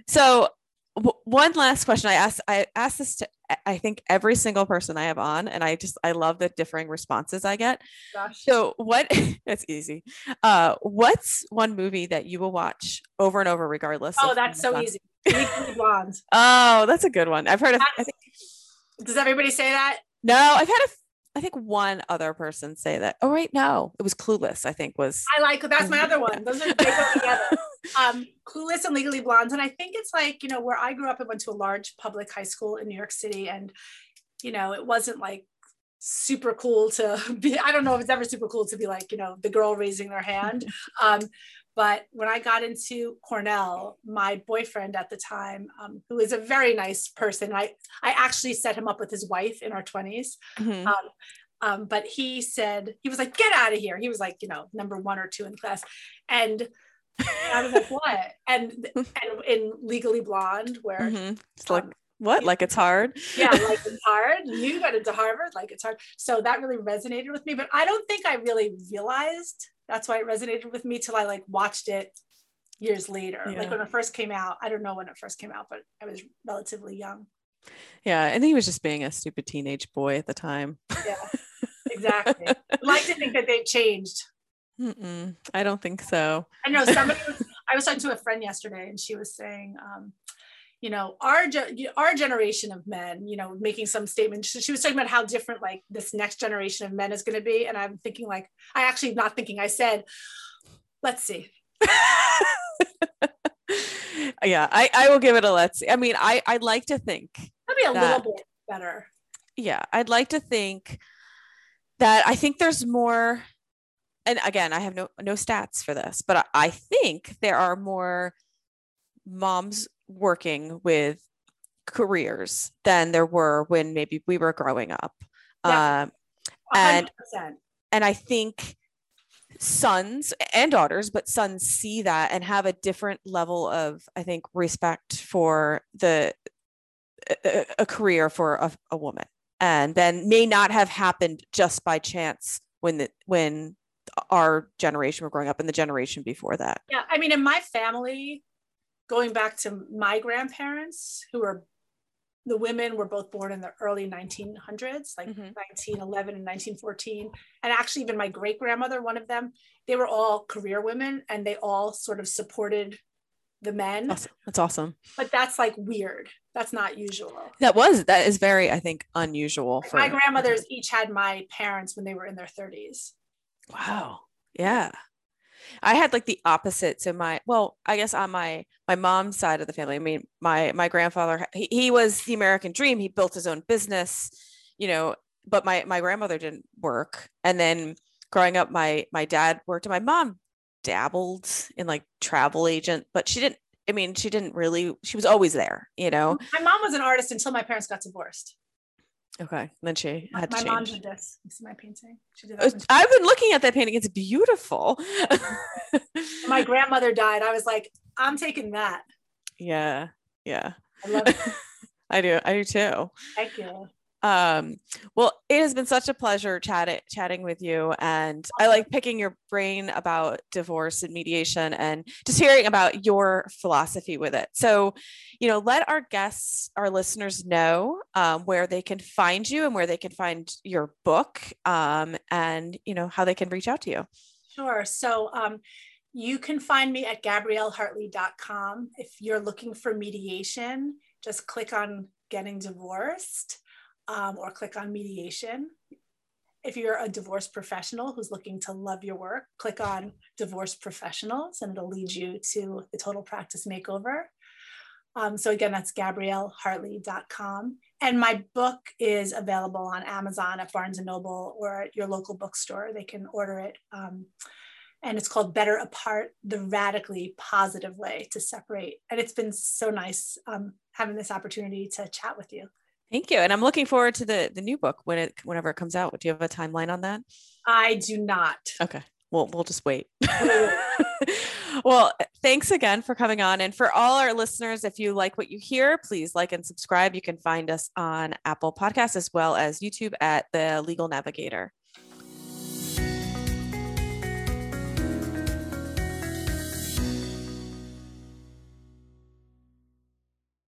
so w- one last question I asked, I asked this to, I think every single person I have on, and I just, I love the differing responses I get. Gosh. So what, it's easy. Uh, what's one movie that you will watch over and over, regardless? Oh, that's so easy. Oh, that's a good one. I've heard of, I think, Does everybody say that? no, I've had a, I think one other person say that. Oh, right. No, it was Clueless, I think was. I like that's my other one. Those are they go together. Um, Clueless and Legally Blonde, and I think it's like you know where I grew up. I went to a large public high school in New York City, and you know it wasn't like super cool to be. I don't know if it's ever super cool to be like you know the girl raising their hand. Um, but when I got into Cornell, my boyfriend at the time, um, who is a very nice person, I I actually set him up with his wife in our twenties. Mhm. Um, um, but he said he was like, "Get out of here." He was like, you know, number one or two in class, and I was like, "What?" And and in Legally Blonde, where Mhm. It's like, what? Like it's hard? yeah, like it's hard. You got into Harvard, like it's hard. So that really resonated with me. But I don't think I really realized That's why it resonated with me till I like watched it years later. Yeah. Like when it first came out, I don't know when it first came out, but I was relatively young. Yeah, and he was just being a stupid teenage boy at the time. Yeah, exactly. Like to think that they've changed. Mm-mm, I don't think so. I know somebody was, I was talking to a friend yesterday and she was saying, um, you know, our, our generation of men, you know, making some statement. She, was talking about how different like this next generation of men is going to be. And I'm thinking like, I actually not thinking, I said, let's see. yeah, I, I will give it a let's see. I mean, I, I'd like to think Maybe a That- little bit better. yeah, I'd like to think that I think there's more. And again, I have no no stats for this, but I, I think there are more moms working with careers than there were when maybe we were growing up. Yeah. Um, And- 100%. and I think sons and daughters, but sons see that and have a different level of, I think, respect for the a, a career for a, a woman, and then may not have happened just by chance when the when our generation were growing up and the generation before that. Yeah, I mean, in my family, going back to my grandparents, who were the women were both born in the early 1900s, like Mhm. 1911 and 1914. And actually, even my great grandmother, one of them, they were all career women and they all sort of supported the men. Awesome. That's awesome. But that's like weird. That's not usual. That was that is very, I think, unusual for my grandmothers each had my parents when they were in their 30s. Wow. Yeah. I had like the opposite. So my well, I guess on my my mom's side of the family, I mean, my my grandfather he, he was the American dream. He built his own business, you know, but my my grandmother didn't work. And then growing up, my my dad worked and my mom dabbled in like travel agent, but she didn't I mean, she didn't really she was always there, you know. My mom was an artist until my parents got divorced. Okay. Then she My, had to my mom did this. You see my painting? She did Uh, that. when I've been looking at that painting. It's beautiful. my grandmother died. I was like, I'm taking that. yeah. Yeah. I love it. I do. I do too. Thank you. Um, well, it has been such a pleasure chatting chatting with you, and I like picking your brain about divorce and mediation, and just hearing about your philosophy with it. So, you know, let our guests, our listeners, know um, where they can find you and where they can find your book, um, and you know how they can reach out to you. Sure. So um, you can find me at gabriellehartley.com. If you're looking for mediation, just click on getting divorced um, or click on mediation. If you're a divorce professional who's looking to love your work, click on divorce professionals and it'll lead you to the total practice makeover. Um, so again, that's gabriellehartley.com. And my book is available on Amazon at Barnes and Noble or at your local bookstore. They can order it. Um, and it's called Better Apart, the radically positive way to separate. And it's been so nice um, having this opportunity to chat with you. Thank you, and I'm looking forward to the the new book when it whenever it comes out. Do you have a timeline on that? I do not. Okay. Well, we'll just wait. well, thanks again for coming on. And for all our listeners, if you like what you hear, please like and subscribe. You can find us on Apple Podcasts as well as YouTube at The Legal Navigator.